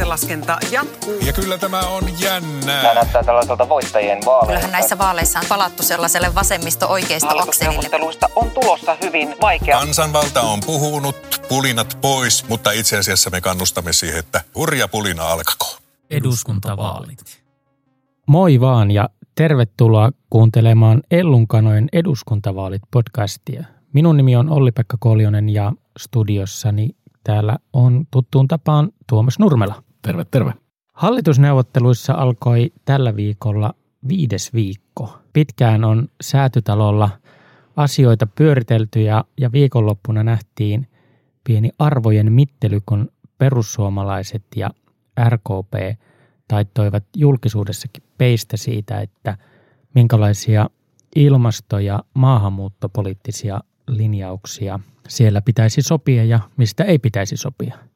Pistelaskenta jatkuu. Ja kyllä tämä on jännää. Tämä näyttää tällaiselta voittajien vaaleista. Kyllähän näissä vaaleissa on palattu sellaiselle vasemmisto-oikeisto-akselille. Hallitusneuvotteluista on tulossa hyvin vaikea. Kansanvalta on puhunut, pulinat pois, mutta itse asiassa me kannustamme siihen, että hurja pulina alkakoon. Eduskuntavaalit. Moi vaan ja tervetuloa kuuntelemaan Ellunkanojen eduskuntavaalit podcastia. Minun nimi on Olli-Pekka Koljonen ja studiossani täällä on tuttuun tapaan Tuomas Nurmela. Terve, terve. Hallitusneuvotteluissa alkoi tällä viikolla viides viikko. Pitkään on säätytalolla asioita pyöritelty ja, ja viikonloppuna nähtiin pieni arvojen mittely, kun perussuomalaiset ja RKP taittoivat julkisuudessakin peistä siitä, että minkälaisia ilmasto- ja maahanmuuttopoliittisia linjauksia siellä pitäisi sopia ja mistä ei pitäisi sopia.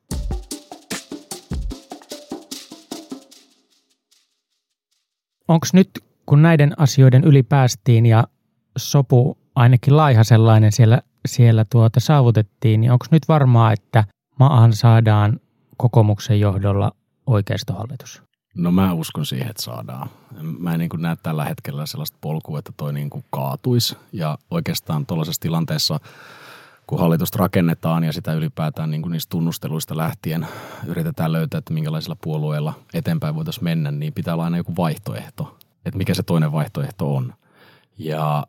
Onko nyt, kun näiden asioiden yli päästiin ja sopu ainakin laiha sellainen siellä, siellä tuota saavutettiin, niin onko nyt varmaa, että maahan saadaan kokoomuksen johdolla oikeistohallitus? No mä uskon siihen, että saadaan. Mä en niin kuin näe tällä hetkellä sellaista polkua, että toi niin kuin kaatuisi. Ja oikeastaan tuollaisessa tilanteessa, kun hallitusta rakennetaan ja sitä ylipäätään niin kuin niistä tunnusteluista lähtien yritetään löytää, että minkälaisilla puolueilla eteenpäin voitaisiin mennä, niin pitää olla aina joku vaihtoehto. Että mikä se toinen vaihtoehto on. Ja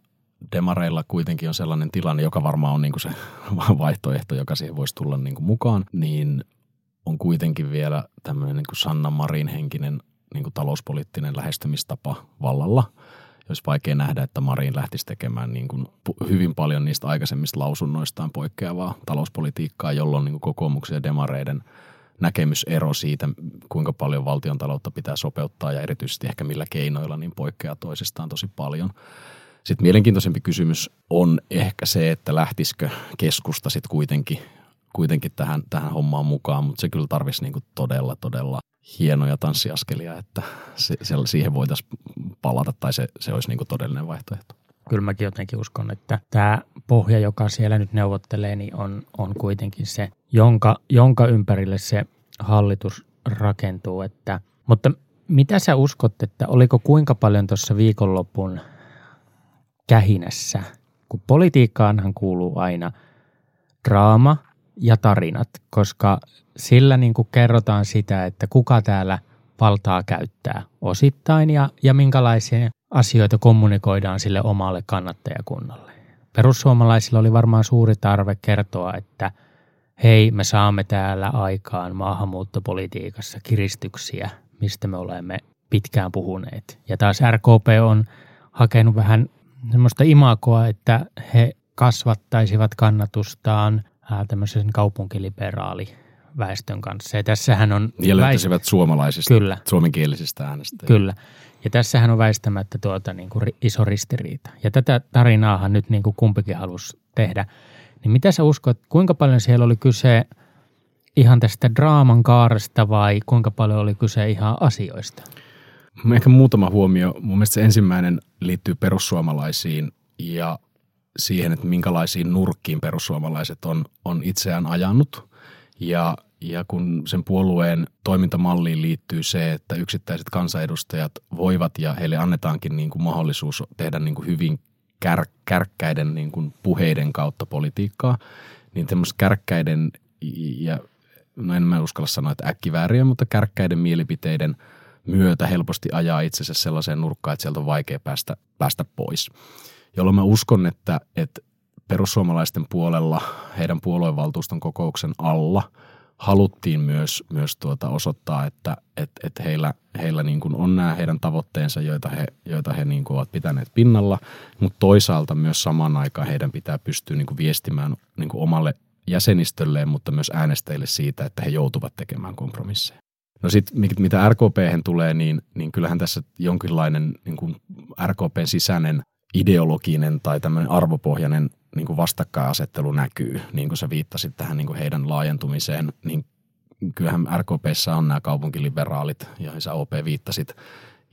demareilla kuitenkin on sellainen tilanne, joka varmaan on niin kuin se vaihtoehto, joka siihen voisi tulla niin kuin mukaan, niin on kuitenkin vielä tämmöinen niin kuin Sanna Marin henkinen niin kuin talouspoliittinen lähestymistapa vallalla. Olisi vaikea nähdä, että Marin lähtisi tekemään niin kuin hyvin paljon niistä aikaisemmista lausunnoistaan poikkeavaa talouspolitiikkaa, jolloin niin kokoomuksen ja demareiden näkemysero siitä, kuinka paljon valtion taloutta pitää sopeuttaa ja erityisesti ehkä millä keinoilla, niin poikkeaa toisistaan tosi paljon. Sitten mielenkiintoisempi kysymys on ehkä se, että lähtisikö keskusta sitten kuitenkin kuitenkin tähän, tähän hommaan mukaan, mutta se kyllä tarvisi niin todella, todella hienoja tanssiaskelia, että se, siihen voitaisiin palata tai se, se olisi niin kuin todellinen vaihtoehto. Kyllä mäkin jotenkin uskon, että tämä pohja, joka siellä nyt neuvottelee, niin on, on kuitenkin se, jonka, jonka ympärille se hallitus rakentuu. Että, mutta mitä sä uskot, että oliko kuinka paljon tuossa viikonlopun kähinässä, kun politiikkaanhan kuuluu aina draama – ja tarinat, koska sillä niin kuin kerrotaan sitä, että kuka täällä valtaa käyttää osittain ja, ja minkälaisia asioita kommunikoidaan sille omalle kannattajakunnalle. Perussuomalaisilla oli varmaan suuri tarve kertoa, että hei, me saamme täällä aikaan maahanmuuttopolitiikassa kiristyksiä, mistä me olemme pitkään puhuneet. Ja taas RKP on hakenut vähän semmoista imakoa, että he kasvattaisivat kannatustaan tämmöisen kaupunkiliberaali väestön kanssa. Ja tässähän on... Ja löytäisivät väist... suomalaisista, Kyllä. suomenkielisistä äänestä. Kyllä. Ja tässähän on väistämättä tuota, niin kuin iso ristiriita. Ja tätä tarinaahan nyt niin kuin kumpikin halusi tehdä. Niin mitä sä uskot, kuinka paljon siellä oli kyse ihan tästä draaman kaaresta vai kuinka paljon oli kyse ihan asioista? Ehkä muutama huomio. Mun mielestä se ensimmäinen liittyy perussuomalaisiin ja siihen, että minkälaisiin nurkkiin perussuomalaiset on, on itseään ajanut. Ja, ja kun sen puolueen toimintamalliin liittyy se, että yksittäiset kansanedustajat voivat ja heille annetaankin niin kuin mahdollisuus tehdä niin kuin hyvin kär, kärkkäiden niin kuin puheiden kautta politiikkaa, niin tämmöistä kärkkäiden ja no en mä uskalla sanoa, että äkkivääriä, mutta kärkkäiden mielipiteiden myötä helposti ajaa itsensä sellaiseen nurkkaan, että sieltä on vaikea päästä, päästä pois. Jolloin mä uskon, että, että perussuomalaisten puolella heidän puoluevaltuuston kokouksen alla haluttiin myös, myös tuota osoittaa, että et, et heillä, heillä niin kuin on nämä heidän tavoitteensa, joita he, joita he niin kuin ovat pitäneet pinnalla, mutta toisaalta myös samaan aikaan heidän pitää pystyä niin kuin viestimään niin kuin omalle jäsenistölleen, mutta myös äänestäjille siitä, että he joutuvat tekemään kompromisseja. No sitten mitä RKP tulee, niin, niin kyllähän tässä jonkinlainen niin kuin RKPn sisäinen ideologinen tai tämmöinen arvopohjainen niin kuin vastakkainasettelu näkyy, niin kuin sä viittasit tähän niin kuin heidän laajentumiseen, niin kyllähän RKPssä on nämä kaupunkiliberaalit, joihin sä OP viittasit,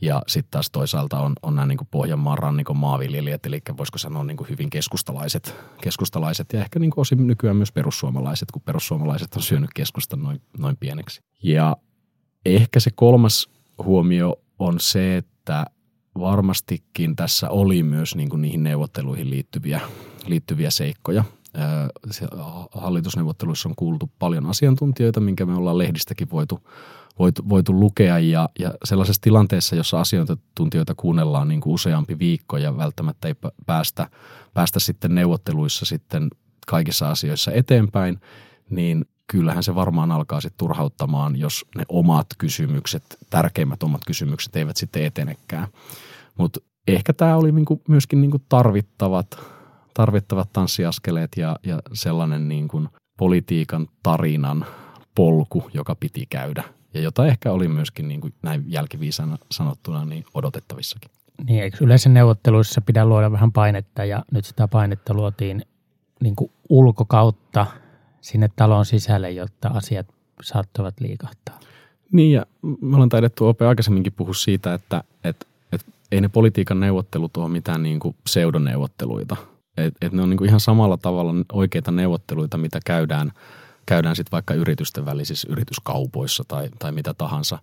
ja sitten taas toisaalta on, on nämä niin kuin Pohjanmaan rannikon maanviljelijät, eli voisiko sanoa niin kuin hyvin keskustalaiset, keskustalaiset ja ehkä niin kuin osin nykyään myös perussuomalaiset, kun perussuomalaiset on syönyt keskustan noin, noin pieneksi. Ja ehkä se kolmas huomio on se, että varmastikin tässä oli myös niin kuin niihin neuvotteluihin liittyviä, liittyviä seikkoja. Hallitusneuvotteluissa on kuultu paljon asiantuntijoita, minkä me ollaan lehdistäkin voitu, voitu, voitu lukea ja, ja sellaisessa tilanteessa, jossa asiantuntijoita kuunnellaan niin kuin useampi viikko ja välttämättä ei päästä, päästä sitten neuvotteluissa sitten kaikissa asioissa eteenpäin, niin kyllähän se varmaan alkaa sitten turhauttamaan, jos ne omat kysymykset, tärkeimmät omat kysymykset eivät sitten etenekään. Mutta ehkä tämä oli niinku myöskin niinku tarvittavat, tarvittavat tanssiaskeleet ja, ja sellainen niinku politiikan tarinan polku, joka piti käydä ja jota ehkä oli myöskin niin kuin näin jälkiviisana sanottuna niin odotettavissakin. Niin, eikö yleensä neuvotteluissa pidä luoda vähän painetta ja nyt sitä painetta luotiin niin kuin ulkokautta sinne talon sisälle, jotta asiat saattavat liikahtaa. Niin ja me ollaan taidettu opea aikaisemminkin puhua siitä, että, että, että ei ne politiikan neuvottelut ole mitään niin kuin pseudoneuvotteluita. Että et ne on niin kuin ihan samalla tavalla oikeita neuvotteluita, mitä käydään, käydään sitten vaikka yritysten välisissä yrityskaupoissa tai, tai mitä tahansa.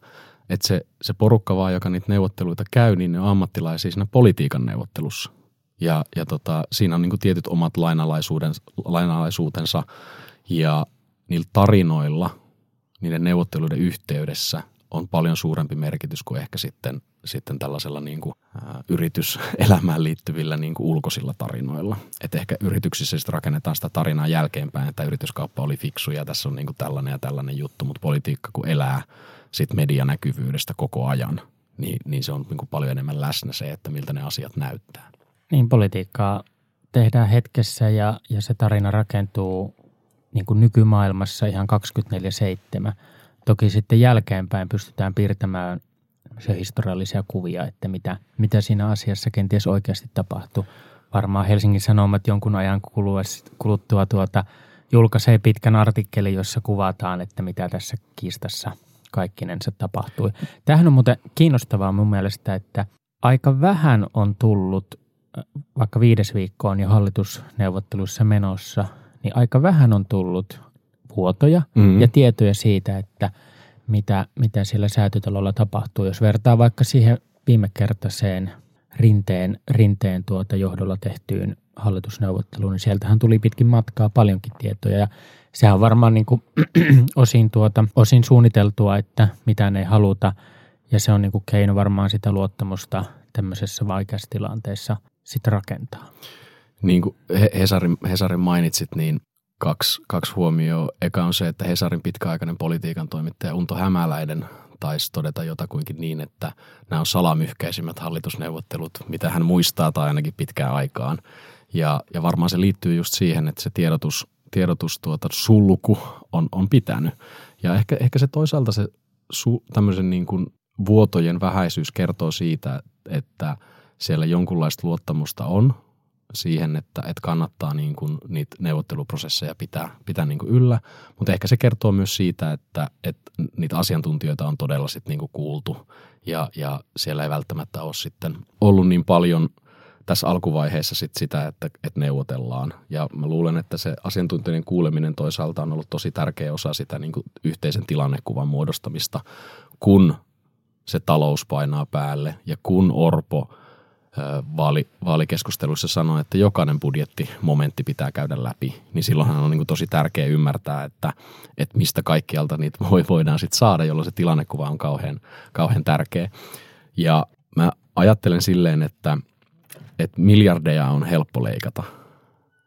Että se, se porukka vaan, joka niitä neuvotteluita käy, niin ne on ammattilaisia siinä politiikan neuvottelussa. Ja, ja tota, siinä on niin kuin tietyt omat lainalaisuutensa ja niillä tarinoilla, niiden neuvotteluiden yhteydessä on paljon suurempi merkitys kuin ehkä sitten, sitten tällaisella niin kuin, ä, yrityselämään liittyvillä niin kuin ulkoisilla tarinoilla. Että ehkä yrityksissä sitten rakennetaan sitä tarinaa jälkeenpäin, että yrityskauppa oli fiksu ja tässä on niin kuin tällainen ja tällainen juttu, mutta politiikka kun elää sitten medianäkyvyydestä koko ajan, niin, niin se on niin kuin paljon enemmän läsnä se, että miltä ne asiat näyttää. Niin politiikkaa tehdään hetkessä ja, ja se tarina rakentuu niin kuin nykymaailmassa ihan 24-7. Toki sitten jälkeenpäin pystytään piirtämään se historiallisia kuvia, että mitä, mitä siinä asiassa kenties oikeasti tapahtuu. Varmaan Helsingin Sanomat jonkun ajan kuluttua tuota, julkaisee pitkän artikkelin, jossa kuvataan, että mitä tässä kiistassa kaikkinensa tapahtui. Tähän on muuten kiinnostavaa mun mielestä, että aika vähän on tullut, vaikka viides viikko on jo hallitusneuvottelussa menossa – niin aika vähän on tullut vuotoja mm-hmm. ja tietoja siitä, että mitä, mitä siellä säätytalolla tapahtuu. Jos vertaa vaikka siihen viime kertaiseen rinteen, rinteen tuota johdolla tehtyyn hallitusneuvotteluun, niin sieltähän tuli pitkin matkaa paljonkin tietoja ja sehän on varmaan niin kuin osin, tuota, osin suunniteltua, että mitä ei haluta ja se on niin kuin keino varmaan sitä luottamusta tämmöisessä vaikeassa tilanteessa sitten rakentaa niin kuin Hesarin, Hesarin mainitsit, niin kaksi, kaksi huomioa. Eka on se, että Hesarin pitkäaikainen politiikan toimittaja Unto Hämäläinen taisi todeta jotakuinkin niin, että nämä on salamyhkäisimmät hallitusneuvottelut, mitä hän muistaa tai ainakin pitkään aikaan. Ja, ja varmaan se liittyy just siihen, että se tiedotus, tiedotus tuota sulku on, on pitänyt. Ja ehkä, ehkä se toisaalta se su, tämmöisen niin kuin vuotojen vähäisyys kertoo siitä, että siellä jonkunlaista luottamusta on siihen, että, että kannattaa niin kuin niitä neuvotteluprosesseja pitää, pitää niin kuin yllä, mutta ehkä se kertoo myös siitä, että, että niitä asiantuntijoita on todella sit niin kuin kuultu ja, ja siellä ei välttämättä ole sitten ollut niin paljon tässä alkuvaiheessa sit sitä, että, että neuvotellaan. Ja mä luulen, että se asiantuntijoiden kuuleminen toisaalta on ollut tosi tärkeä osa sitä niin kuin yhteisen tilannekuvan muodostamista, kun se talous painaa päälle ja kun Orpo – vaali, vaalikeskusteluissa sanoi, että jokainen budjettimomentti pitää käydä läpi, niin silloinhan on niin kuin tosi tärkeä ymmärtää, että, että mistä kaikkialta niitä voi, voidaan sitten saada, jolloin se tilannekuva on kauhean, kauhean tärkeä. Ja mä ajattelen silleen, että, että miljardeja on helppo leikata.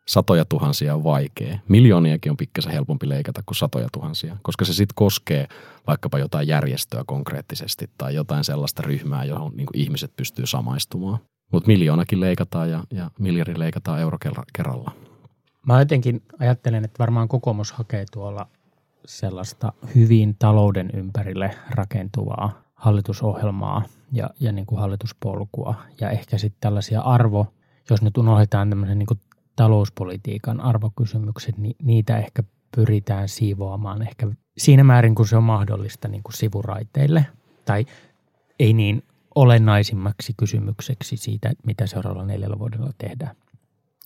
Satoja tuhansia on vaikea. Miljooniakin on pikkasen helpompi leikata kuin satoja tuhansia, koska se sitten koskee vaikkapa jotain järjestöä konkreettisesti tai jotain sellaista ryhmää, johon niin ihmiset pystyy samaistumaan. Mutta miljoonakin leikataan ja, ja miljardi leikataan euro kerralla. Mä jotenkin ajattelen, että varmaan kokoomus hakee tuolla sellaista hyvin talouden ympärille rakentuvaa hallitusohjelmaa ja, ja niin kuin hallituspolkua. Ja ehkä sitten tällaisia arvo, jos nyt unohdetaan tämmöisen niin talouspolitiikan arvokysymykset, niin niitä ehkä pyritään siivoamaan ehkä siinä määrin, kun se on mahdollista niin kuin sivuraiteille. Tai ei niin olennaisimmaksi kysymykseksi siitä, mitä seuraavalla neljällä vuodella tehdään.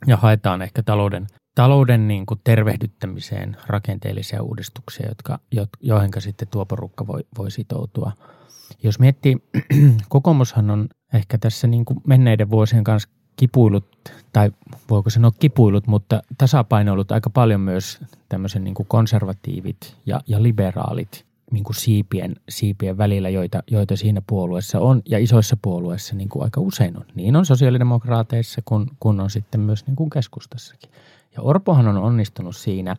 Ja haetaan ehkä talouden talouden niin kuin tervehdyttämiseen rakenteellisia uudistuksia, jotka, joihin sitten tuo porukka voi, voi sitoutua. Jos miettii, kokoomushan on ehkä tässä niin kuin menneiden vuosien kanssa kipuilut, tai voiko sanoa kipuilut, mutta tasapainoilut aika paljon myös tämmöisen niin kuin konservatiivit ja, ja liberaalit niin kuin siipien, siipien välillä, joita, joita siinä puolueessa on ja isoissa puolueissa niin kuin aika usein on. Niin on sosiaalidemokraateissa kuin, kun on sitten myös niin kuin keskustassakin. Ja Orpohan on onnistunut siinä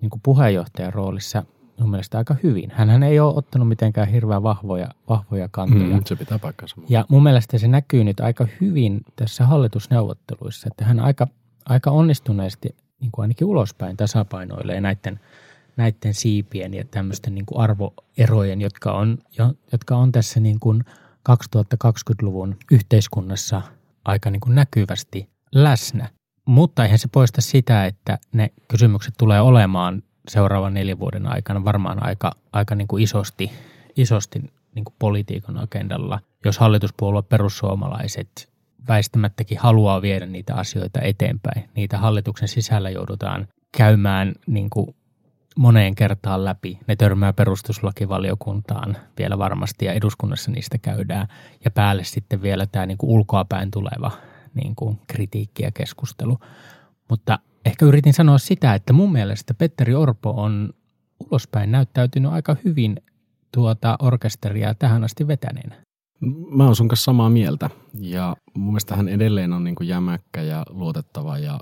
niin kuin puheenjohtajan roolissa mun mielestä aika hyvin. Hän ei ole ottanut mitenkään hirveän vahvoja, vahvoja kantoja. Mm, se pitää paikkansa. Ja mun mielestä se näkyy nyt aika hyvin tässä hallitusneuvotteluissa, että hän aika, aika onnistuneesti niin kuin ainakin ulospäin tasapainoilee näiden, näiden siipien ja tämmöisten niin kuin arvoerojen, jotka on, jotka on tässä niin kuin 2020-luvun yhteiskunnassa aika niin kuin näkyvästi läsnä. Mutta eihän se poista sitä, että ne kysymykset tulee olemaan seuraavan neljän vuoden aikana varmaan aika, aika niin kuin isosti, isosti niin kuin politiikan agendalla, jos hallituspuolue perussuomalaiset väistämättäkin haluaa viedä niitä asioita eteenpäin. Niitä hallituksen sisällä joudutaan käymään niin kuin moneen kertaan läpi. Ne törmää perustuslakivaliokuntaan vielä varmasti ja eduskunnassa niistä käydään. Ja päälle sitten vielä tämä niin kuin ulkoapäin tuleva niin kuin kritiikki ja keskustelu. Mutta ehkä yritin sanoa sitä, että mun mielestä Petteri Orpo on ulospäin näyttäytynyt aika hyvin tuota orkesteria tähän asti vetäneenä. Mä oon sun kanssa samaa mieltä ja mun mielestä hän edelleen on niin kuin jämäkkä ja luotettava ja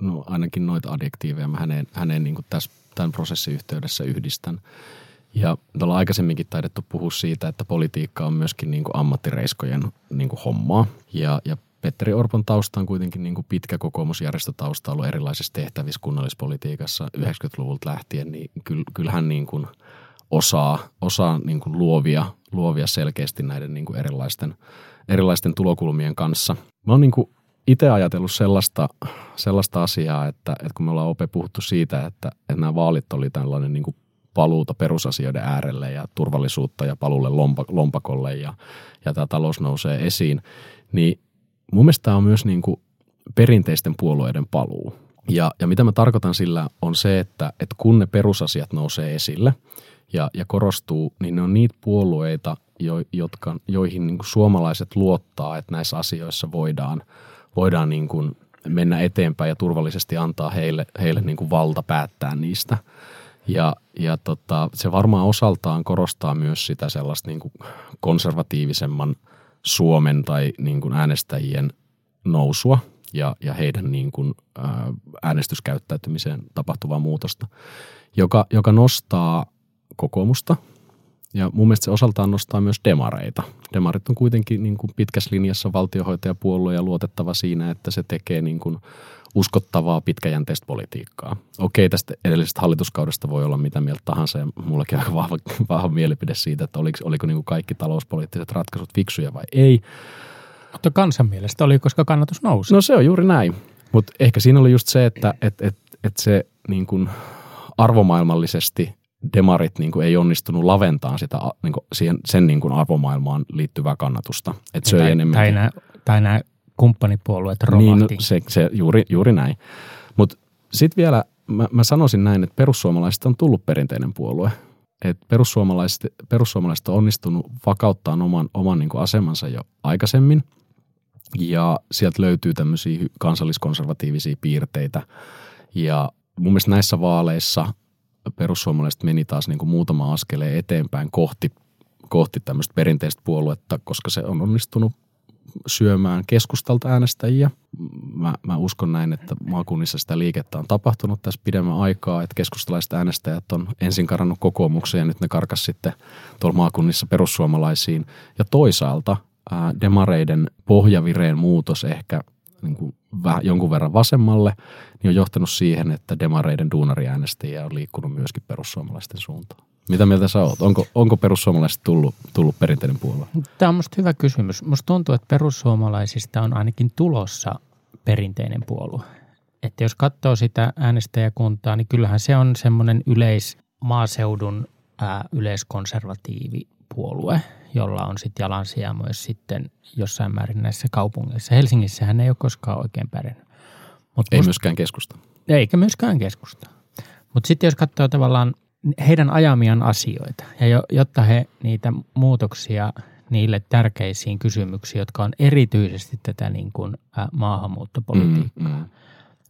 no ainakin noita adjektiiveja mä häneen, häneen niin tässä, tämän prosessin yhteydessä yhdistän. Ja ollaan aikaisemminkin taidettu puhua siitä, että politiikka on myöskin niin kuin ammattireiskojen niin kuin hommaa. Ja, ja Petteri Orpon tausta on kuitenkin niin kuin pitkä kokoomusjärjestötausta ollut erilaisissa tehtävissä kunnallispolitiikassa 90-luvulta lähtien, niin kyllähän niin kuin osaa, osaa niin kuin luovia, luovia selkeästi näiden niin kuin erilaisten, erilaisten tulokulmien kanssa. Mä oon niin kuin itse ajatellut sellaista, sellaista asiaa, että, että kun me ollaan OPE puhuttu siitä, että, että nämä vaalit oli tällainen niin kuin paluuta perusasioiden äärelle ja turvallisuutta ja palulle lompakolle ja, ja tämä talous nousee esiin, niin mun mielestä tämä on myös niin kuin perinteisten puolueiden paluu. Ja, ja mitä mä tarkoitan sillä on se, että, että kun ne perusasiat nousee esille ja, ja korostuu, niin ne on niitä puolueita, jo, jotka, joihin niin kuin suomalaiset luottaa, että näissä asioissa voidaan, voidaan niin kuin mennä eteenpäin ja turvallisesti antaa heille, heille niin kuin valta päättää niistä. Ja, ja tota, se varmaan osaltaan korostaa myös sitä sellaista niin kuin konservatiivisemman – Suomen tai niin kuin äänestäjien nousua ja, ja heidän niin kuin, ää, äänestyskäyttäytymiseen tapahtuvaa muutosta, joka, joka nostaa kokoomusta ja mun mielestä se osaltaan nostaa myös demareita. Demarit on kuitenkin niin kuin pitkässä linjassa valtiohoitajapuolue ja luotettava siinä, että se tekee niin kuin uskottavaa pitkäjänteistä politiikkaa. Okei, tästä edellisestä hallituskaudesta voi olla mitä mieltä tahansa ja mullakin on aika vahva, vahva mielipide siitä, että oliko, oliko niin kuin kaikki talouspoliittiset ratkaisut fiksuja vai ei. Mutta kansan mielestä oli, koska kannatus nousi. No se on juuri näin. Mutta ehkä siinä oli just se, että et, et, et se niin kuin arvomaailmallisesti demarit niin kuin ei onnistunut laventamaan sitä, niin kuin siihen, sen niin kuin arvomaailmaan liittyvää kannatusta. Et se tai, tai, nämä, tai nämä kumppanipuolueet romahti. Niin, no, se, se, juuri, juuri näin. Mutta sitten vielä mä, mä sanoisin näin, että perussuomalaiset on tullut perinteinen puolue. Et perussuomalaiset, perussuomalaiset on onnistunut vakauttaa oman, oman niin kuin asemansa jo aikaisemmin. Ja sieltä löytyy tämmöisiä kansalliskonservatiivisia piirteitä. Ja mun mielestä näissä vaaleissa perussuomalaiset meni taas niin kuin muutama askeleen eteenpäin kohti, kohti tämmöistä perinteistä puoluetta, koska se on onnistunut syömään keskustalta äänestäjiä. Mä, mä uskon näin, että maakunnissa sitä liikettä on tapahtunut tässä pidemmän aikaa, että keskustalaiset äänestäjät on ensin karannut kokoomukseen ja nyt ne karkas sitten tuolla maakunnissa perussuomalaisiin. Ja toisaalta ää, demareiden pohjavireen muutos ehkä niin kuin vähän, jonkun verran vasemmalle, niin on johtanut siihen, että demareiden duunariäänestäjiä on liikkunut myöskin perussuomalaisten suuntaan. Mitä mieltä sä oot? Onko, onko perussuomalaiset tullut, tullut perinteinen puolue? Tämä on musta hyvä kysymys. Musta tuntuu, että perussuomalaisista on ainakin tulossa perinteinen puolue. Että jos katsoo sitä äänestäjäkuntaa, niin kyllähän se on semmoinen yleis maaseudun ää, yleiskonservatiivi puolue, jolla on sitten jalansia myös sitten jossain määrin näissä kaupungeissa. Helsingissähän ei ole koskaan oikein pärjännyt. Mut Ei musta- myöskään keskusta. eikä myöskään keskusta. Mutta sitten jos katsoo tavallaan heidän ajamiaan asioita, ja jo, jotta he niitä muutoksia niille tärkeisiin kysymyksiin, jotka on erityisesti tätä niin kuin, maahanmuuttopolitiikkaa. Mm, mm.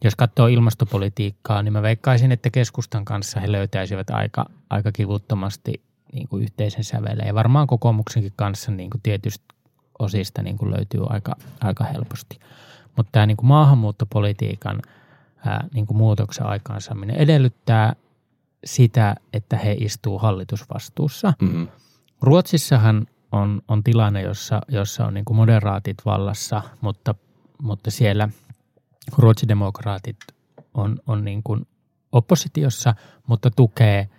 Jos katsoo ilmastopolitiikkaa, niin mä veikkaisin, että keskustan kanssa he löytäisivät aika, aika kivuttomasti niin kuin yhteisen sävelen. Ja varmaan kokoomuksenkin kanssa niin kuin tietystä osista niin kuin löytyy aika, aika helposti. Mutta tämä niin kuin maahanmuuttopolitiikan ää, niin kuin muutoksen aikaansaaminen edellyttää sitä, että he istuu hallitusvastuussa. Mm. Ruotsissahan on, on tilanne, jossa, jossa on niin kuin moderaatit vallassa, mutta, mutta siellä ruotsidemokraatit on, on niin kuin oppositiossa, mutta tukee,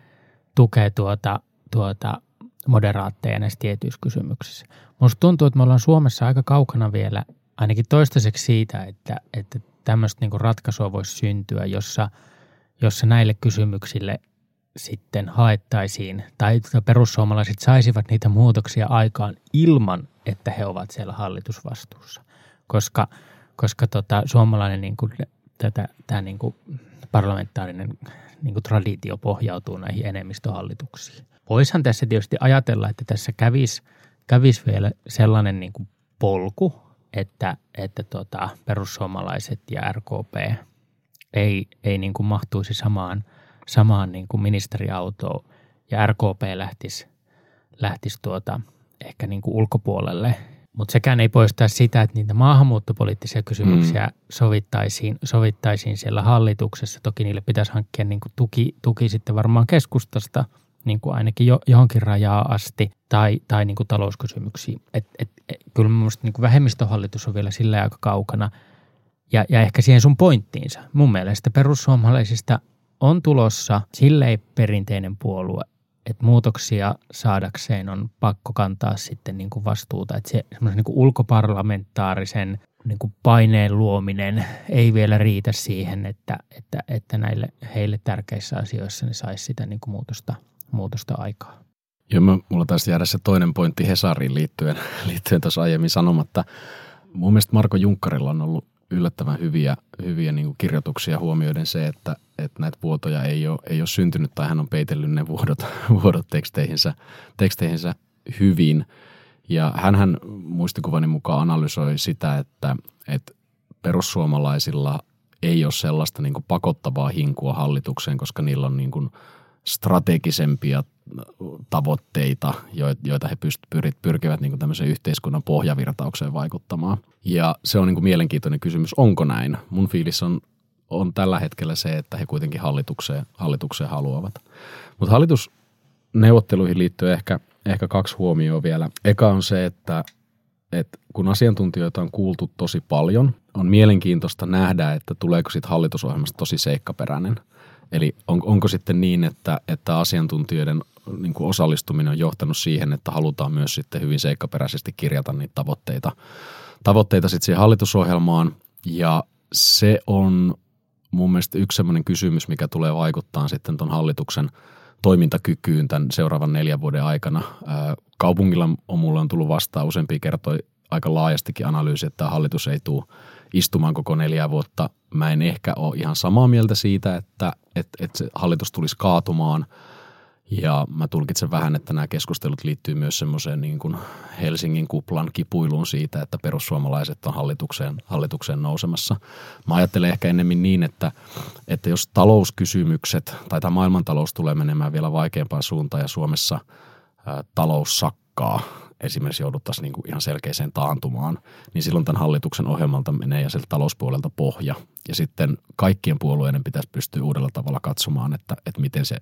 tukee tuota, tuota moderaatteja näissä tietyissä kysymyksissä. Minusta tuntuu, että me ollaan Suomessa aika kaukana vielä ainakin toistaiseksi siitä, että, että tämmöistä niin ratkaisua voisi syntyä, jossa, jossa näille kysymyksille sitten haettaisiin, tai perussuomalaiset saisivat niitä muutoksia aikaan ilman, että he ovat siellä hallitusvastuussa. Koska, koska tota, suomalainen niin kuin, tätä, tämä niin kuin parlamentaarinen niin kuin traditio pohjautuu näihin enemmistöhallituksiin. Voishan tässä tietysti ajatella, että tässä kävisi, kävisi vielä sellainen niin kuin polku, että, että tota, perussuomalaiset ja RKP ei, ei niin kuin mahtuisi samaan, samaan niin kuin ministeriautoon ja RKP lähtisi, lähtisi tuota, ehkä niin kuin ulkopuolelle. Mutta sekään ei poista sitä, että niitä maahanmuuttopoliittisia kysymyksiä mm. sovittaisiin, sovittaisiin siellä hallituksessa. Toki niille pitäisi hankkia niin kuin tuki, tuki sitten varmaan keskustasta niin kuin ainakin jo, johonkin rajaa asti tai, tai niin kuin talouskysymyksiin. Et, et, et, kyllä minusta niin vähemmistöhallitus on vielä sillä aika kaukana – ja, ja ehkä siihen sun pointtiinsa. Mun mielestä perussuomalaisista on tulossa silleen perinteinen puolue, että muutoksia saadakseen on pakko kantaa sitten niin kuin vastuuta. Että se semmoisen niin kuin ulkoparlamentaarisen niin kuin paineen luominen ei vielä riitä siihen, että, että, että näille heille tärkeissä asioissa ne saisi sitä niin kuin muutosta, muutosta aikaa. Joo, mä, mulla taisi jäädä se toinen pointti Hesariin liittyen, liittyen tuossa aiemmin sanomatta. Mun mielestä Marko Junkkarilla on ollut yllättävän hyviä, hyviä niin kirjoituksia huomioiden se, että, että näitä vuotoja ei ole, ei ole syntynyt tai hän on peitellyt ne vuodot, vuodot teksteihinsä, teksteihinsä hyvin. Ja hän muistikuvani mukaan analysoi sitä, että, että perussuomalaisilla ei ole sellaista niin pakottavaa hinkua hallitukseen, koska niillä on niin strategisempia tavoitteita, joita he pyrkivät niin tämmöiseen yhteiskunnan pohjavirtaukseen vaikuttamaan. Ja se on niin kuin mielenkiintoinen kysymys, onko näin? Mun fiilis on, on tällä hetkellä se, että he kuitenkin hallitukseen, hallitukseen haluavat. Mutta hallitusneuvotteluihin liittyy ehkä, ehkä kaksi huomioa vielä. Eka on se, että, että kun asiantuntijoita on kuultu tosi paljon, on mielenkiintoista nähdä, että tuleeko sitten hallitusohjelmasta tosi seikkaperäinen – Eli on, onko sitten niin, että, että asiantuntijoiden niin kuin osallistuminen on johtanut siihen, että halutaan myös sitten hyvin seikkaperäisesti kirjata niitä tavoitteita, tavoitteita sitten siihen hallitusohjelmaan. Ja se on mun mielestä yksi sellainen kysymys, mikä tulee vaikuttaa sitten tuon hallituksen toimintakykyyn tämän seuraavan neljän vuoden aikana. Kaupungilla on mulle on tullut vastaan useampia kertoja aika laajastikin analyysi, että hallitus ei tule istumaan koko neljä vuotta. Mä en ehkä ole ihan samaa mieltä siitä, että, että, että se hallitus tulisi kaatumaan. Ja mä tulkitsen vähän, että nämä keskustelut liittyy myös semmoiseen niin kuin Helsingin kuplan kipuiluun siitä, että perussuomalaiset on hallitukseen, hallitukseen nousemassa. Mä ajattelen ehkä ennemmin niin, että, että jos talouskysymykset tai tämä maailmantalous tulee menemään vielä vaikeampaan suuntaan ja Suomessa ää, talous sakkaa, esimerkiksi jouduttaisiin niin kuin ihan selkeiseen taantumaan, niin silloin tämän hallituksen ohjelmalta menee ja sieltä talouspuolelta pohja. Ja sitten kaikkien puolueiden pitäisi pystyä uudella tavalla katsomaan, että, että miten, se,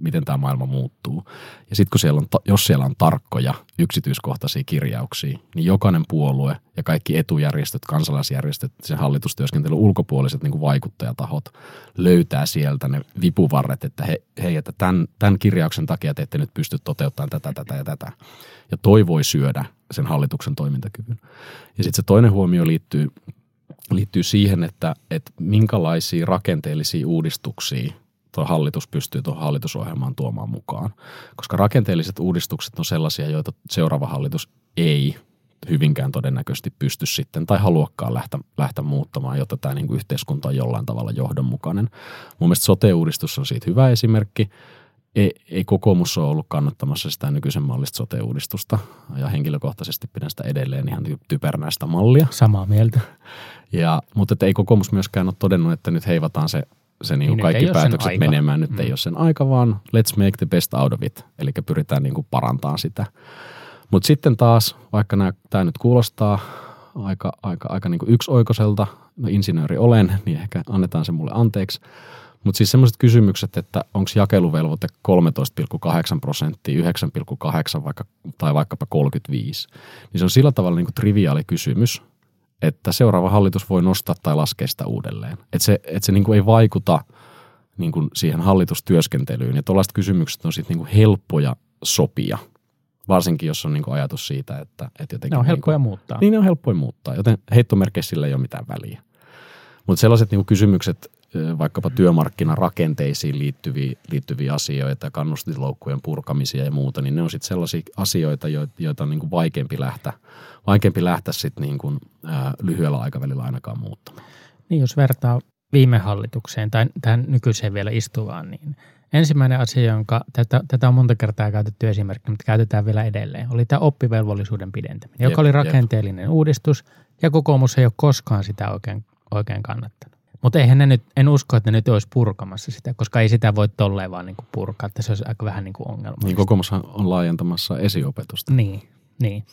miten tämä maailma muuttuu. Ja sitten kun siellä on, jos siellä on tarkkoja yksityiskohtaisia kirjauksia, niin jokainen puolue ja kaikki etujärjestöt, kansalaisjärjestöt, sen hallitustyöskentelyn ulkopuoliset niin kuin vaikuttajatahot löytää sieltä ne vipuvarret, että he, hei, että tämän, tämän kirjauksen takia te ette nyt pysty toteuttamaan tätä, tätä ja tätä. Ja toi voi syödä sen hallituksen toimintakyvyn. Ja sitten se toinen huomio liittyy liittyy siihen, että, että minkälaisia rakenteellisia uudistuksia tuo hallitus pystyy tuohon hallitusohjelmaan tuomaan mukaan. Koska rakenteelliset uudistukset on sellaisia, joita seuraava hallitus ei hyvinkään todennäköisesti pysty sitten tai haluakaan lähteä, lähteä muuttamaan, jotta tämä niin kuin yhteiskunta on jollain tavalla johdonmukainen. Mun mielestä sote-uudistus on siitä hyvä esimerkki. Ei, ei kokoomus ole ollut kannattamassa sitä nykyisen mallista sote-uudistusta ja henkilökohtaisesti pidän sitä edelleen ihan typernää sitä mallia. Samaa mieltä. Ja, mutta että ei kokoomus myöskään ole todennut, että nyt heivataan se, se niin Niin, nyt kaikki päätökset menemään. Nyt Mm. ei ole sen aika, vaan let's make the best out of it. Eli pyritään niin kuin parantamaan sitä. Mutta sitten taas, vaikka tämä nyt kuulostaa aika, aika, aika niin kuin yksioikoiselta, no insinööri olen, niin ehkä annetaan se mulle anteeksi. Mutta siis semmoiset kysymykset, että onko jakeluvelvoite 13,8 prosenttia, 9,8 vaikka, tai vaikkapa 35, niin se on sillä tavalla niin kuin triviaali kysymys, että seuraava hallitus voi nostaa tai laskea sitä uudelleen. Että se, että se niin kuin ei vaikuta niin kuin siihen hallitustyöskentelyyn. Ja tuollaiset kysymykset on sitten niin kuin helppoja sopia, varsinkin jos on niin kuin ajatus siitä, että, että jotenkin... Ne on niin helppoja kuin, muuttaa. Niin ne on helppoja muuttaa, joten heittomerkeissä sillä ei ole mitään väliä. Mutta sellaiset niin kuin kysymykset, vaikkapa työmarkkinarakenteisiin liittyviä, liittyviä asioita, kannustinloukkujen purkamisia ja muuta, niin ne on sitten sellaisia asioita, joita, on niin kuin vaikeampi lähteä, vaikeampi lähteä sit niin kuin, ää, lyhyellä aikavälillä ainakaan muuttamaan. Niin jos vertaa viime hallitukseen tai tähän nykyiseen vielä istuvaan, niin ensimmäinen asia, jonka tätä, tätä on monta kertaa käytetty esimerkkinä, mutta käytetään vielä edelleen, oli tämä oppivelvollisuuden pidentäminen, Jep, joka oli jep. rakenteellinen uudistus ja kokoomus ei ole koskaan sitä oikein, oikein kannattanut. Mutta eihän ne nyt, en usko, että ne nyt olisi purkamassa sitä, koska ei sitä voi tolleen vaan niin kuin purkaa, että se olisi aika vähän niin kuin ongelma. Niin kokoomus on laajentamassa esiopetusta. Niin, niin.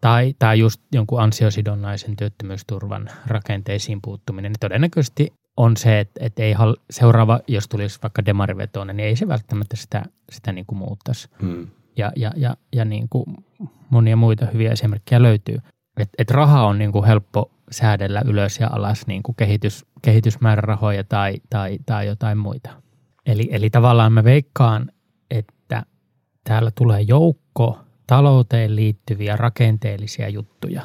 Tai, tai just jonkun ansiosidonnaisen työttömyysturvan rakenteisiin puuttuminen, niin todennäköisesti on se, että, että ei hal- seuraava, jos tulisi vaikka demarivetoinen, niin ei se välttämättä sitä, sitä niin kuin muuttaisi. Mm. Ja, ja, ja, ja niin kuin monia muita hyviä esimerkkejä löytyy. Että et raha on niin kuin helppo säädellä ylös ja alas niin kuin kehitys, kehitysmäärärahoja tai, tai, tai jotain muita. Eli, eli tavallaan mä veikkaan, että täällä tulee joukko talouteen liittyviä rakenteellisia juttuja,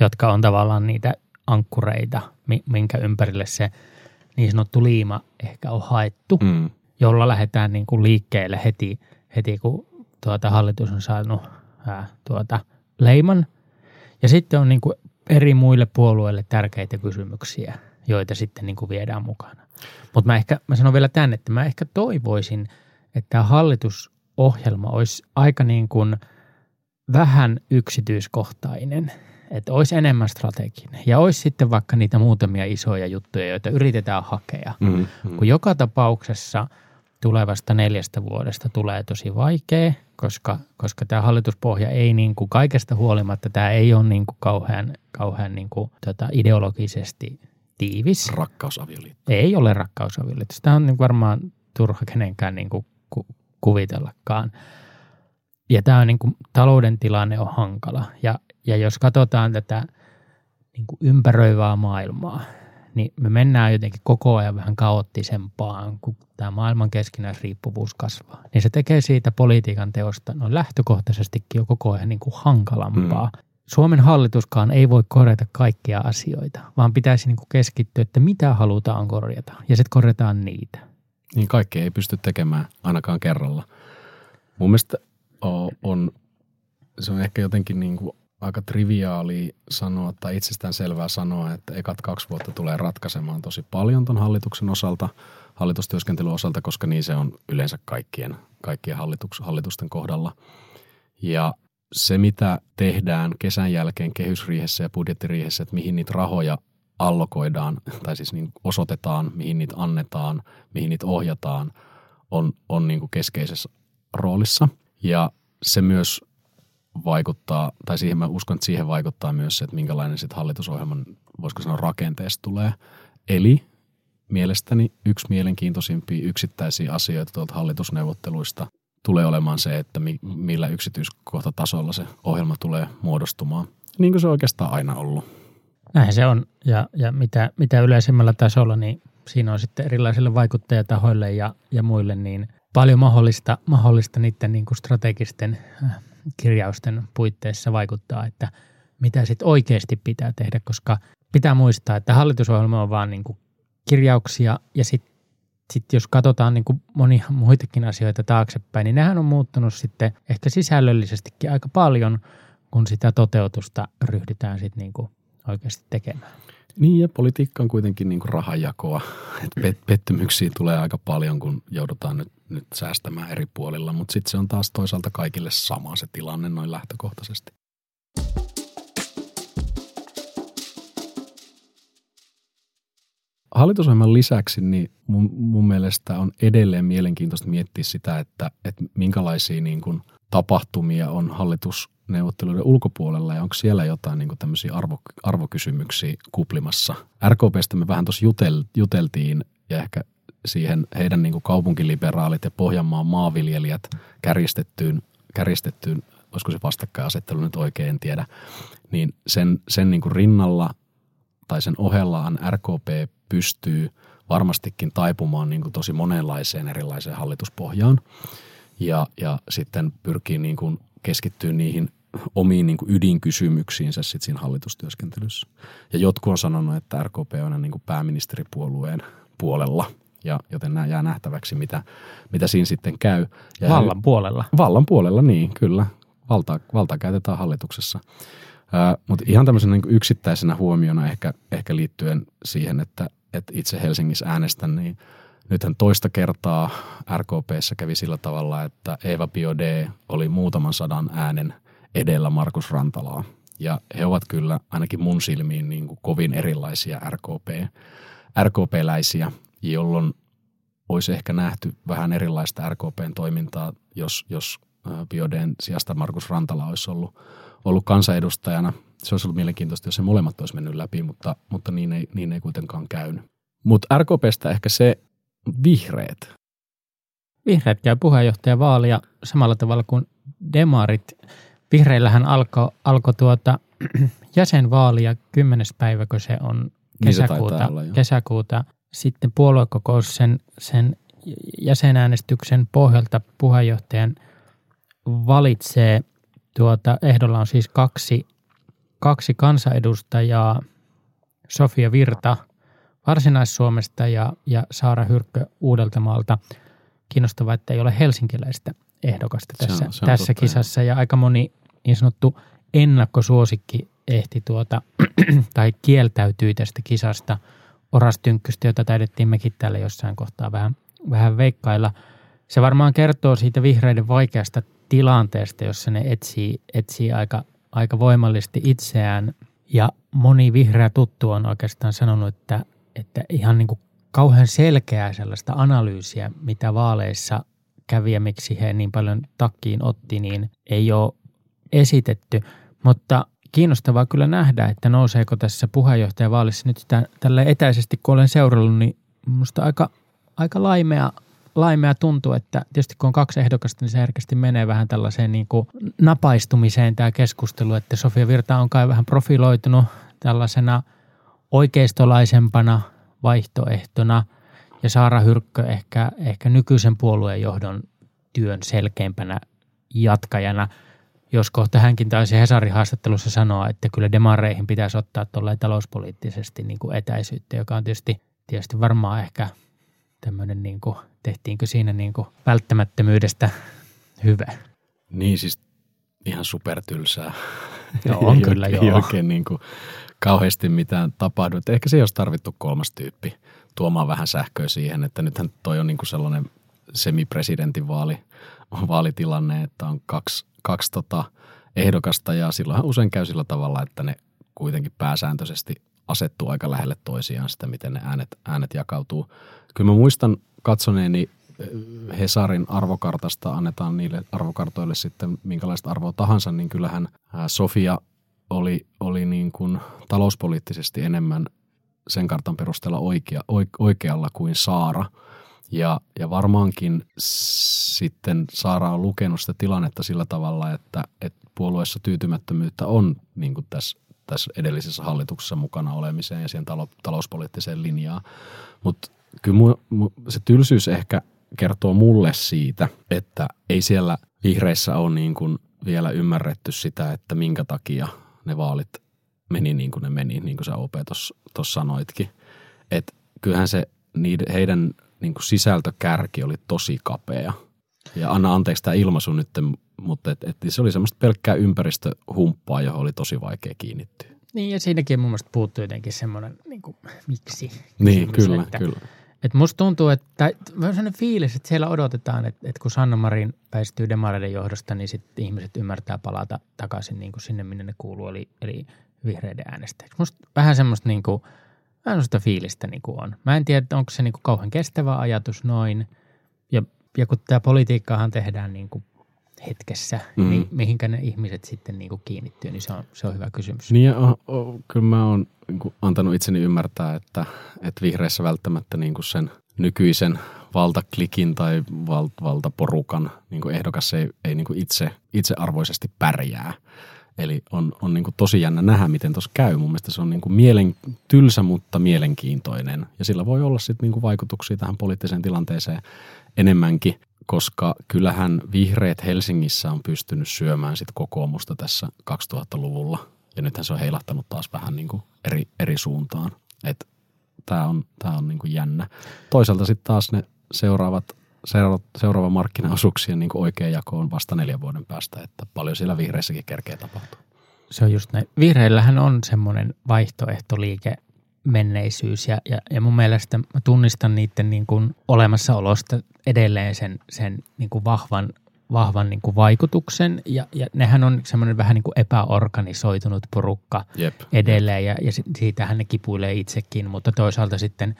jotka on tavallaan niitä ankkureita, mi- minkä ympärille se niin sanottu liima ehkä on haettu, Mm. jolla lähdetään niin kuin liikkeelle heti, heti kun tuota hallitus on saanut ää, tuota leiman. Ja sitten on niin kuin eri muille puolueille tärkeitä kysymyksiä, joita sitten niin kuin viedään mukana. Mutta mä, ehkä, mä sanon vielä tämän, että mä ehkä toivoisin, että tämä hallitusohjelma olisi aika niin kuin vähän yksityiskohtainen, että olisi enemmän strateginen ja olisi sitten vaikka niitä muutamia isoja juttuja, joita yritetään hakea. Mm. Mm. Kun joka tapauksessa tulevasta neljästä vuodesta tulee tosi vaikea, koska, koska tämä hallituspohja ei niin kuin kaikesta huolimatta, tämä ei ole niin kuin kauhean, kauhean niin kuin, tota, ideologisesti tiivis. Rakkausavioliitto. Ei ole rakkausavioliitto. Sitä on niin kuin varmaan turha kenenkään niin kuin ku, kuvitellakaan. Ja tämä on niin kuin, talouden tilanne on hankala. Ja, ja jos katsotaan tätä niin kuin ympäröivää maailmaa, niin me mennään jotenkin koko ajan vähän kaoottisempaan, kun tämä maailman keskinäisriippuvuus kasvaa. Niin se tekee siitä politiikan teosta no lähtökohtaisestikin jo koko ajan niin kuin hankalampaa. Mm. Suomen hallituskaan ei voi korjata kaikkia asioita, vaan pitäisi niin kuin keskittyä, että mitä halutaan korjata, ja sitten korjataan niitä. Niin kaikkea ei pysty tekemään ainakaan kerralla. Mun mielestä on, se on ehkä jotenkin niin kuin aika triviaali sanoa tai itsestään selvää sanoa, että ekat kaksi vuotta tulee ratkaisemaan tosi paljon ton hallituksen osalta, hallitustyöskentelyn osalta, koska niin se on yleensä kaikkien, kaikkien hallituks, hallitusten kohdalla. Ja se, mitä tehdään kesän jälkeen kehysriihessä ja budjettiriihessä, että mihin niitä rahoja allokoidaan, tai siis niin osoitetaan, mihin niitä annetaan, mihin niitä ohjataan, on, on niin kuin keskeisessä roolissa. Ja se myös vaikuttaa, tai siihen mä uskon, että siihen vaikuttaa myös se, että minkälainen sitten hallitusohjelman, voisiko sanoa, rakenteesta tulee. Eli mielestäni yksi mielenkiintoisimpia yksittäisiä asioita tuolta hallitusneuvotteluista tulee olemaan se, että mi, millä yksityiskohtatasolla se ohjelma tulee muodostumaan. Niin kuin se oikeastaan aina ollut. Näin se on, ja, ja mitä, mitä yleisemmällä tasolla, niin siinä on sitten erilaisille vaikuttajatahoille ja, ja muille niin paljon mahdollista, mahdollista niiden niin kuin strategisten äh, kirjausten puitteissa vaikuttaa, että mitä sitten oikeasti pitää tehdä, koska pitää muistaa, että hallitusohjelma on vaan niin kuin kirjauksia ja sitten sit jos katsotaan niin kuin monia muitakin asioita taaksepäin, niin nehän on muuttunut sitten ehkä sisällöllisestikin aika paljon, kun sitä toteutusta ryhdytään sitten niin oikeasti tekemään. Niin ja politiikka on kuitenkin niin kuin rahajakoa. Et pet- pettymyksiä tulee aika paljon, kun joudutaan nyt, nyt säästämään eri puolilla, mutta sitten se on taas toisaalta kaikille sama se tilanne noin lähtökohtaisesti. Hallitusohjelman lisäksi niin mun, mun mielestä on edelleen mielenkiintoista miettiä sitä, että, että minkälaisia niin kuin tapahtumia on hallitusneuvotteluiden ulkopuolella ja onko siellä jotain niin tämmöisiä arvo, arvokysymyksiä kuplimassa. RKPstä me vähän tuossa jutel, juteltiin ja ehkä siihen heidän niin kaupunkiliberaalit ja Pohjanmaan maanviljelijät kärjistettyyn, kärjistettyyn olisiko se vastakkainasettelu nyt oikein, en tiedä, niin sen, sen niin kuin rinnalla tai sen ohellaan RKP pystyy varmastikin taipumaan niin kuin tosi monenlaiseen erilaiseen hallituspohjaan ja, ja sitten pyrkii niin kuin keskittyä niihin omiin niin kuin ydinkysymyksiinsä sit siinä hallitustyöskentelyssä. Ja jotkut on sanonut, että RKP on niin kuin pääministeripuolueen puolella, ja joten nämä jää nähtäväksi, mitä, mitä siinä sitten käy. Ja vallan puolella. Vallan puolella, niin kyllä. Valta, valta käytetään hallituksessa. Mutta ihan tämmöisenä niin yksittäisenä huomiona ehkä, ehkä liittyen siihen, että, että itse Helsingissä äänestän, niin nythän toista kertaa RKPssä kävi sillä tavalla, että Eva Biode oli muutaman sadan äänen edellä Markus Rantalaa. Ja he ovat kyllä ainakin mun silmiin niin kuin kovin erilaisia RKP, RKP-läisiä, jolloin olisi ehkä nähty vähän erilaista RKPn toimintaa, jos, jos Biodeen sijasta Markus Rantala olisi ollut – ollut kansanedustajana. Se olisi ollut mielenkiintoista, jos se molemmat olisi mennyt läpi, mutta, mutta niin, ei, niin ei kuitenkaan käynyt. Mutta RKPstä ehkä se vihreät. Vihreät käy puheenjohtajavaalia samalla tavalla kuin demarit. Vihreillähän alkoi alko tuota jäsenvaalia 10. päivä, kun se on kesäkuuta. Niin se olla, kesäkuuta. Sitten puoluekokous sen, sen jäsenäänestyksen pohjalta puheenjohtajan valitsee Tuota, ehdolla on siis kaksi, kaksi kansanedustajaa, Sofia Virta Varsinais-Suomesta ja, ja Saara Hyrkkö Uudeltamaalta. Kiinnostavaa, että ei ole helsinkiläistä ehdokasta tässä, se on, se on tässä kisassa ja aika moni niin sanottu ennakkosuosikki ehti tuota, tai kieltäytyi tästä kisasta. Oras Tynkkystä, jota taidettiin mekin täällä jossain kohtaa vähän, vähän veikkailla. Se varmaan kertoo siitä vihreiden vaikeasta tilanteesta, jossa ne etsii, etsii aika, aika voimallisesti itseään. Ja moni vihreä tuttu on oikeastaan sanonut, että, että ihan niin kuin kauhean selkeää sellaista analyysiä, mitä vaaleissa kävi ja miksi he niin paljon takkiin otti, niin ei ole esitetty. Mutta kiinnostavaa kyllä nähdä, että nouseeko tässä puheenjohtajavaalissa nyt sitä, tällä etäisesti, kun olen seurannut, niin minusta aika, aika laimea laimea tuntuu, että tietysti kun on kaksi ehdokasta, niin se herkästi menee vähän tällaiseen niin kuin napaistumiseen tämä keskustelu, että Sofia Virta on kai vähän profiloitunut tällaisena oikeistolaisempana vaihtoehtona ja Saara Hyrkkö ehkä, ehkä nykyisen puolueen johdon työn selkeimpänä jatkajana, jos kohta hänkin taisi Hesarin haastattelussa sanoa, että kyllä demareihin pitäisi ottaa tuolla talouspoliittisesti niin kuin etäisyyttä, joka on tietysti, tietysti varmaan ehkä tämmöinen niin kuin tehtiinkö siinä niin kuin välttämättömyydestä hyvä? Niin siis ihan supertylsää. Joo, on ei kyllä oikein, joo. Ei oikein niin kuin kauheasti mitään tapahdu. Että ehkä ei olisi tarvittu kolmas tyyppi tuomaan vähän sähköä siihen, että nythän toi on niin kuin sellainen semipresidentin vaali, vaalitilanne, että on kaksi, kaksi tota ehdokasta ja silloinhan usein käy sillä tavalla, että ne kuitenkin pääsääntöisesti asettuu aika lähelle toisiaan sitä, miten ne äänet, äänet jakautuu. Kyllä mä muistan katsoneeni eh, Hesarin arvokartasta annetaan niille arvokartoille sitten minkälaista arvoa tahansa, niin kyllähän Sofia oli, oli niin kuin talouspoliittisesti enemmän sen kartan perusteella oikea, oikealla kuin Saara. Ja, ja varmaankin sitten Saara on lukenut sitä tilannetta sillä tavalla, että, että puolueessa tyytymättömyyttä on niin kuin tässä, tässä edellisessä hallituksessa mukana olemiseen ja siihen talo, talouspoliittiseen linjaan. Mutta kyllä mu, mu, se tylsyys ehkä kertoo mulle siitä, että ei siellä vihreissä ole niin kuin vielä ymmärretty sitä, että minkä takia ne vaalit meni niin kuin ne meni, niin kuin sä OP tuossa sanoitkin. Että kyllähän se niiden, heidän niin kuin sisältökärki oli tosi kapea. Ja anna anteeksi tämä ilmaisu nyt, mutta et, et se oli semmoista pelkkää ympäristöhumppaa, johon oli tosi vaikea kiinnittyä. Niin ja siinäkin mun mielestä puuttuu jotenkin semmoinen, niin kuin, miksi? Niin, kysymys, kyllä, että, kyllä. Että musta tuntuu, että on sellainen fiilis, että siellä odotetaan, että, että kun Sanna Marin väistyy demareiden johdosta, niin sitten ihmiset ymmärtää palata takaisin niin kuin sinne, minne ne kuuluu, eli, eli vihreiden äänestäjiksi. Musta vähän semmoista niin kuin, vähän semmoista fiilistä niin kuin on. Mä en tiedä, onko se niin kuin kauhean kestävä ajatus noin. Ja, ja kun tämä politiikkaahan tehdään niin kuin hetkessä, mm. niin mihinkä ne ihmiset sitten niin kuin kiinnittyy, niin se on, se on hyvä kysymys. Niin ja oh, oh, kyllä mä oon niin kuin antanut itseni ymmärtää, että, että vihreissä välttämättä niin kuin sen nykyisen valtaklikin tai val, valtaporukan niin kuin ehdokas ei, ei niin kuin itse, itsearvoisesti pärjää. Eli on, on niin kuin tosi jännä nähdä, miten tuossa käy. Mun mielestä se on niin kuin mielen, tylsä, mutta mielenkiintoinen. Ja sillä voi olla sitten niin kuin vaikutuksia tähän poliittiseen tilanteeseen enemmänkin koska kyllähän vihreät Helsingissä on pystynyt syömään sit kokoomusta tässä 2000-luvulla. Ja nythän se on heilahtanut taas vähän niin kuin eri, eri suuntaan. Että tämä on, tää on niin kuin jännä. Toisaalta sitten taas ne seuraavat, seuraavat seuraava markkinaosuuksien niin kuin oikea jako on vasta neljän vuoden päästä, että paljon siellä vihreissäkin kerkeä tapahtuu. Se on just näin. Vihreillähän on semmoinen vaihtoehtoliike menneisyys ja, ja, ja mun mielestä mä tunnistan niiden niin kuin olemassaolosta edelleen sen, sen niin kuin vahvan, vahvan niin kuin vaikutuksen ja, ja nehän on semmoinen vähän niin kuin epäorganisoitunut porukka Jep. edelleen ja, ja siitähän ne kipuilee itsekin, mutta toisaalta sitten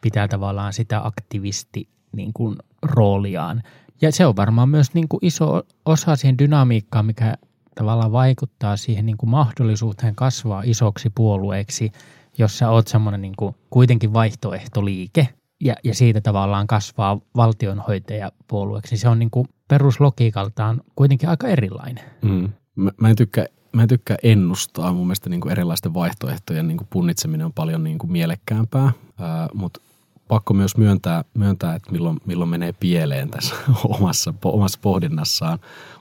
pitää tavallaan sitä aktivisti niin kuin rooliaan. Ja se on varmaan myös niin kuin iso osa siihen dynamiikkaan, mikä tavallaan vaikuttaa siihen niin kuin mahdollisuuteen kasvaa isoksi puolueeksi – jos sä oot semmoinen niin kuin kuitenkin vaihtoehtoliike ja, ja siitä tavallaan kasvaa valtionhoitajapuolueeksi, niin se on niin kuin peruslogiikaltaan kuitenkin aika erilainen. Mm. Mä, mä, en tykkää, mä en tykkää ennustaa. Mun mielestä niin kuin erilaisten vaihtoehtojen niin kuin punnitseminen on paljon niin kuin mielekkäämpää, Ää, mutta pakko myös myöntää, myöntää että milloin, milloin menee pieleen tässä omassa, omassa pohdinnassaan,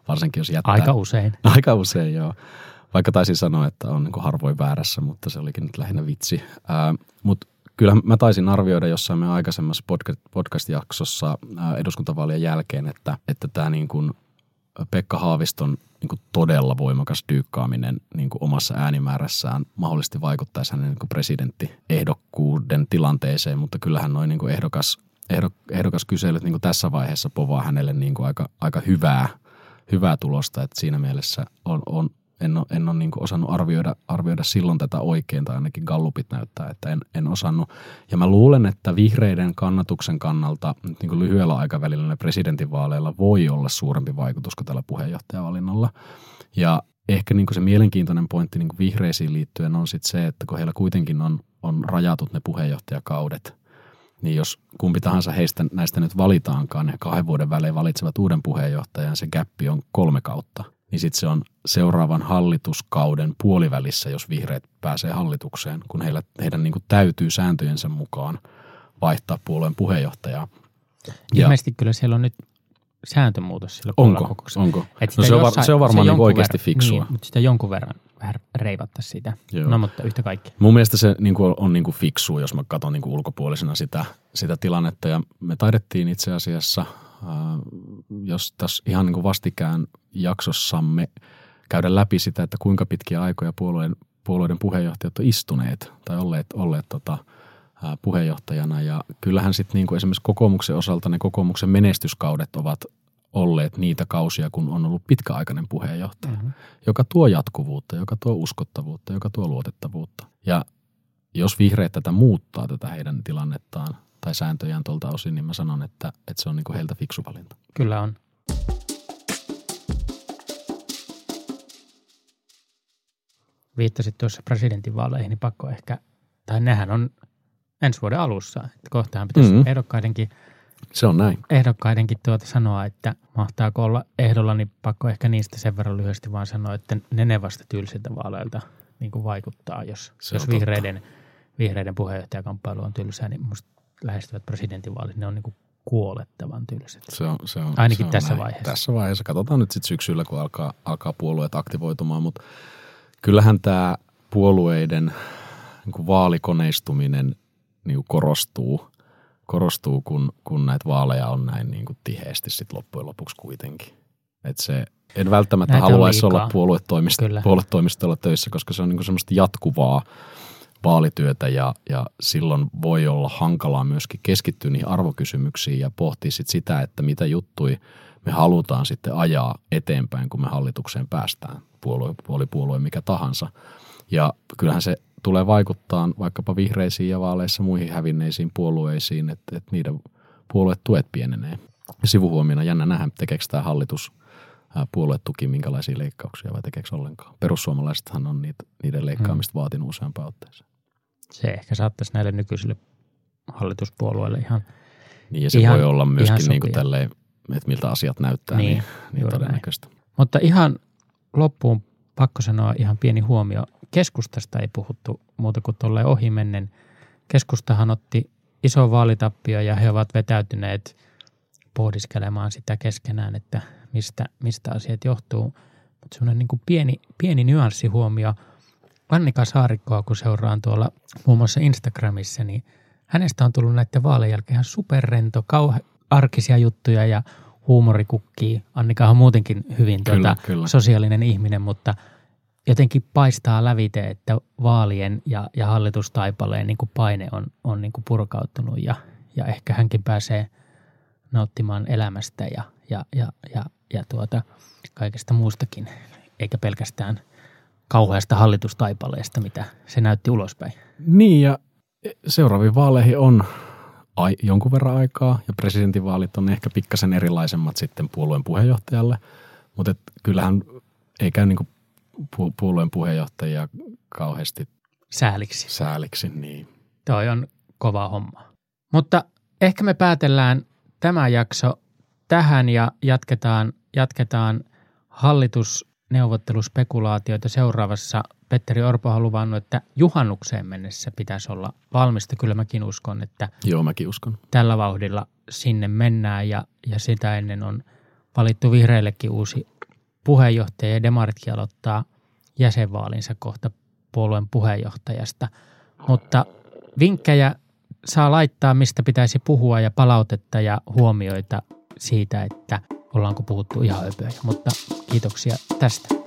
varsinkin jos jättää. Aika usein. Aika usein, joo. Vaikka taisin sanoa, että on niin harvoin väärässä, mutta se olikin nyt lähinnä vitsi. Mutta kyllä mä taisin arvioida jossain meidän aikaisemmassa podcast-jaksossa eduskuntavaalien jälkeen, että, että tämä niin kuin Pekka Haaviston niin kuin todella voimakas dyykkaaminen niin kuin omassa äänimäärässään mahdollisesti vaikuttaisi hänen niin presidenttiehdokkuuden tilanteeseen, mutta kyllähän noin niin ehdokas, ehdok, ehdokas kyselyt niin kuin tässä vaiheessa povaa hänelle niin kuin aika, aika hyvää, hyvää tulosta, että siinä mielessä on, on, en ole, en ole niin osannut arvioida, arvioida silloin tätä oikein, tai ainakin gallupit näyttää, että en, en osannut. Ja mä luulen, että vihreiden kannatuksen kannalta niin kuin lyhyellä aikavälillä presidentinvaaleilla voi olla suurempi vaikutus kuin tällä puheenjohtajavalinnalla. Ja ehkä niin se mielenkiintoinen pointti niin vihreisiin liittyen on sitten se, että kun heillä kuitenkin on, on rajatut ne puheenjohtajakaudet, niin jos kumpi tahansa heistä näistä nyt valitaankaan, ne kahden vuoden välein valitsevat uuden puheenjohtajan, se gappi on kolme kautta – niin sitten se on seuraavan hallituskauden puolivälissä, jos vihreät pääsee hallitukseen, kun heillä, heidän niin kuin täytyy sääntöjensä mukaan vaihtaa puolueen puheenjohtajaa. Ilmeisesti kyllä siellä on nyt sääntömuutos sillä Onko? Onko? No se, on, jossain, se on varmaan se niin oikeasti verran, fiksua. Niin, mutta sitä jonkun verran vähän reivatta sitä. Joo. No mutta yhtä kaikki. Mun mielestä se niin kuin on niin kuin fiksua, jos mä katson niin kuin ulkopuolisena sitä, sitä tilannetta. Ja me taidettiin itse asiassa – jos tässä ihan niin kuin vastikään jaksossamme käydä läpi sitä, että kuinka pitkiä aikoja puolueen, puolueiden puheenjohtajat on istuneet tai olleet, olleet tota, puheenjohtajana. Ja kyllähän sitten niin kuin esimerkiksi kokoomuksen osalta ne kokoomuksen menestyskaudet ovat olleet niitä kausia, kun on ollut pitkäaikainen puheenjohtaja, mm-hmm. joka tuo jatkuvuutta, joka tuo uskottavuutta, joka tuo luotettavuutta. Ja jos vihreät tätä muuttaa, tätä heidän tilannettaan, tai sääntöjään tuolta osin, niin mä sanon, että, että se on niin kuin heiltä fiksu valinta. Kyllä on. Viittasit tuossa presidentinvaaleihin, niin pakko ehkä, tai nehän on ensi vuoden alussa. Että kohtahan pitäisi mm-hmm. ehdokkaidenkin se on näin. Ehdokkaidenkin tuota sanoa, että mahtaako olla ehdolla, niin pakko ehkä niistä sen verran lyhyesti vaan sanoa, että ne ne vasta tylsiltä vaaleilta niin kuin vaikuttaa, jos, jos vihreiden, vihreiden puheenjohtajakamppailu on tylsää, niin musta lähestyvät presidentinvaalit, ne on niin kuin kuolettavan tylsät. Se on, se on, Ainakin se on tässä näin. vaiheessa. Tässä vaiheessa. Katsotaan nyt sitten syksyllä, kun alkaa, alkaa puolueet aktivoitumaan, mutta kyllähän tämä puolueiden niin kuin vaalikoneistuminen niin kuin korostuu, korostuu kun, kun näitä vaaleja on näin niin kuin tiheesti sit loppujen lopuksi kuitenkin. Että se, en välttämättä Näitä haluaisi olla puoluetoimist- Kyllä. puoluetoimistolla töissä, koska se on niin semmoista jatkuvaa vaalityötä ja, ja silloin voi olla hankalaa myöskin keskittyä niihin arvokysymyksiin ja pohtia sit sitä, että mitä juttui me halutaan sitten ajaa eteenpäin, kun me hallitukseen päästään, puolue, puolipuolue mikä tahansa. Ja kyllähän se tulee vaikuttaa vaikkapa vihreisiin ja vaaleissa muihin hävinneisiin puolueisiin, että, että niiden puoluetuet pienenee. Sivuhuomiona jännä nähdä, tekeekö tämä hallitus puoluetuki minkälaisia leikkauksia vai tekeekö ollenkaan. Perussuomalaisethan on niitä, niiden leikkaamista vaatinut useampaan otteeseen. Se ehkä saattaisi näille nykyisille hallituspuolueille ihan Niin ja se Ihan- voi olla myöskin niin kuin tälleen, että miltä asiat näyttää, Niin, niin, niin todennäköistä. Mutta ihan loppuun pakko sanoa ihan pieni huomio. Keskustasta ei puhuttu muuta kuin tolleen ohimennen. Keskustahan otti iso vaalitappio ja he ovat vetäytyneet pohdiskelemaan sitä keskenään, että mistä, mistä asiat johtuu. Mutta semmoinen niin kuin pieni, pieni nyanssihuomio. Annika Saarikkoa, kun seuraan tuolla muun muassa Instagramissa, niin hänestä on tullut näiden vaalien jälkeen ihan superrento, kauhe, arkisia juttuja ja huumorikukkii. Annika on muutenkin hyvin Kyllä, tuota, kyllä. sosiaalinen ihminen, mutta jotenkin paistaa lävite, että vaalien ja, ja hallitustaipaleen niin kuin paine on, on niin kuin purkautunut ja, ja ehkä hänkin pääsee nauttimaan elämästä ja, ja, ja, ja, ja tuota, kaikesta muustakin, eikä pelkästään kauheasta hallitustaipaleesta, mitä se näytti ulospäin. Niin ja seuraaviin vaaleihin on ai, jonkun verran aikaa ja presidentinvaalit on ehkä pikkasen erilaisemmat sitten puolueen puheenjohtajalle, mutta et kyllähän ei käy niin pu, puolueen puheenjohtajia kauheasti Sääliksi. sääliksi. Niin. Toi on kova homma. Mutta ehkä me päätellään tämä jakso tähän ja jatketaan, jatketaan hallitusneuvotteluspekulaatioita seuraavassa. Petteri Orpo on luvannut, että juhannukseen mennessä pitäisi olla valmista. Kyllä mäkin uskon, että Joo, mäkin uskon. tällä vauhdilla sinne mennään ja, ja sitä ennen on valittu vihreillekin uusi puheenjohtaja ja Demaritkin aloittaa jäsenvaalinsa kohta puolueen puheenjohtajasta. Mutta vinkkejä saa laittaa, mistä pitäisi puhua ja palautetta ja huomioita siitä, että ollaanko puhuttu ihan öpöjä. Mutta kiitoksia tästä.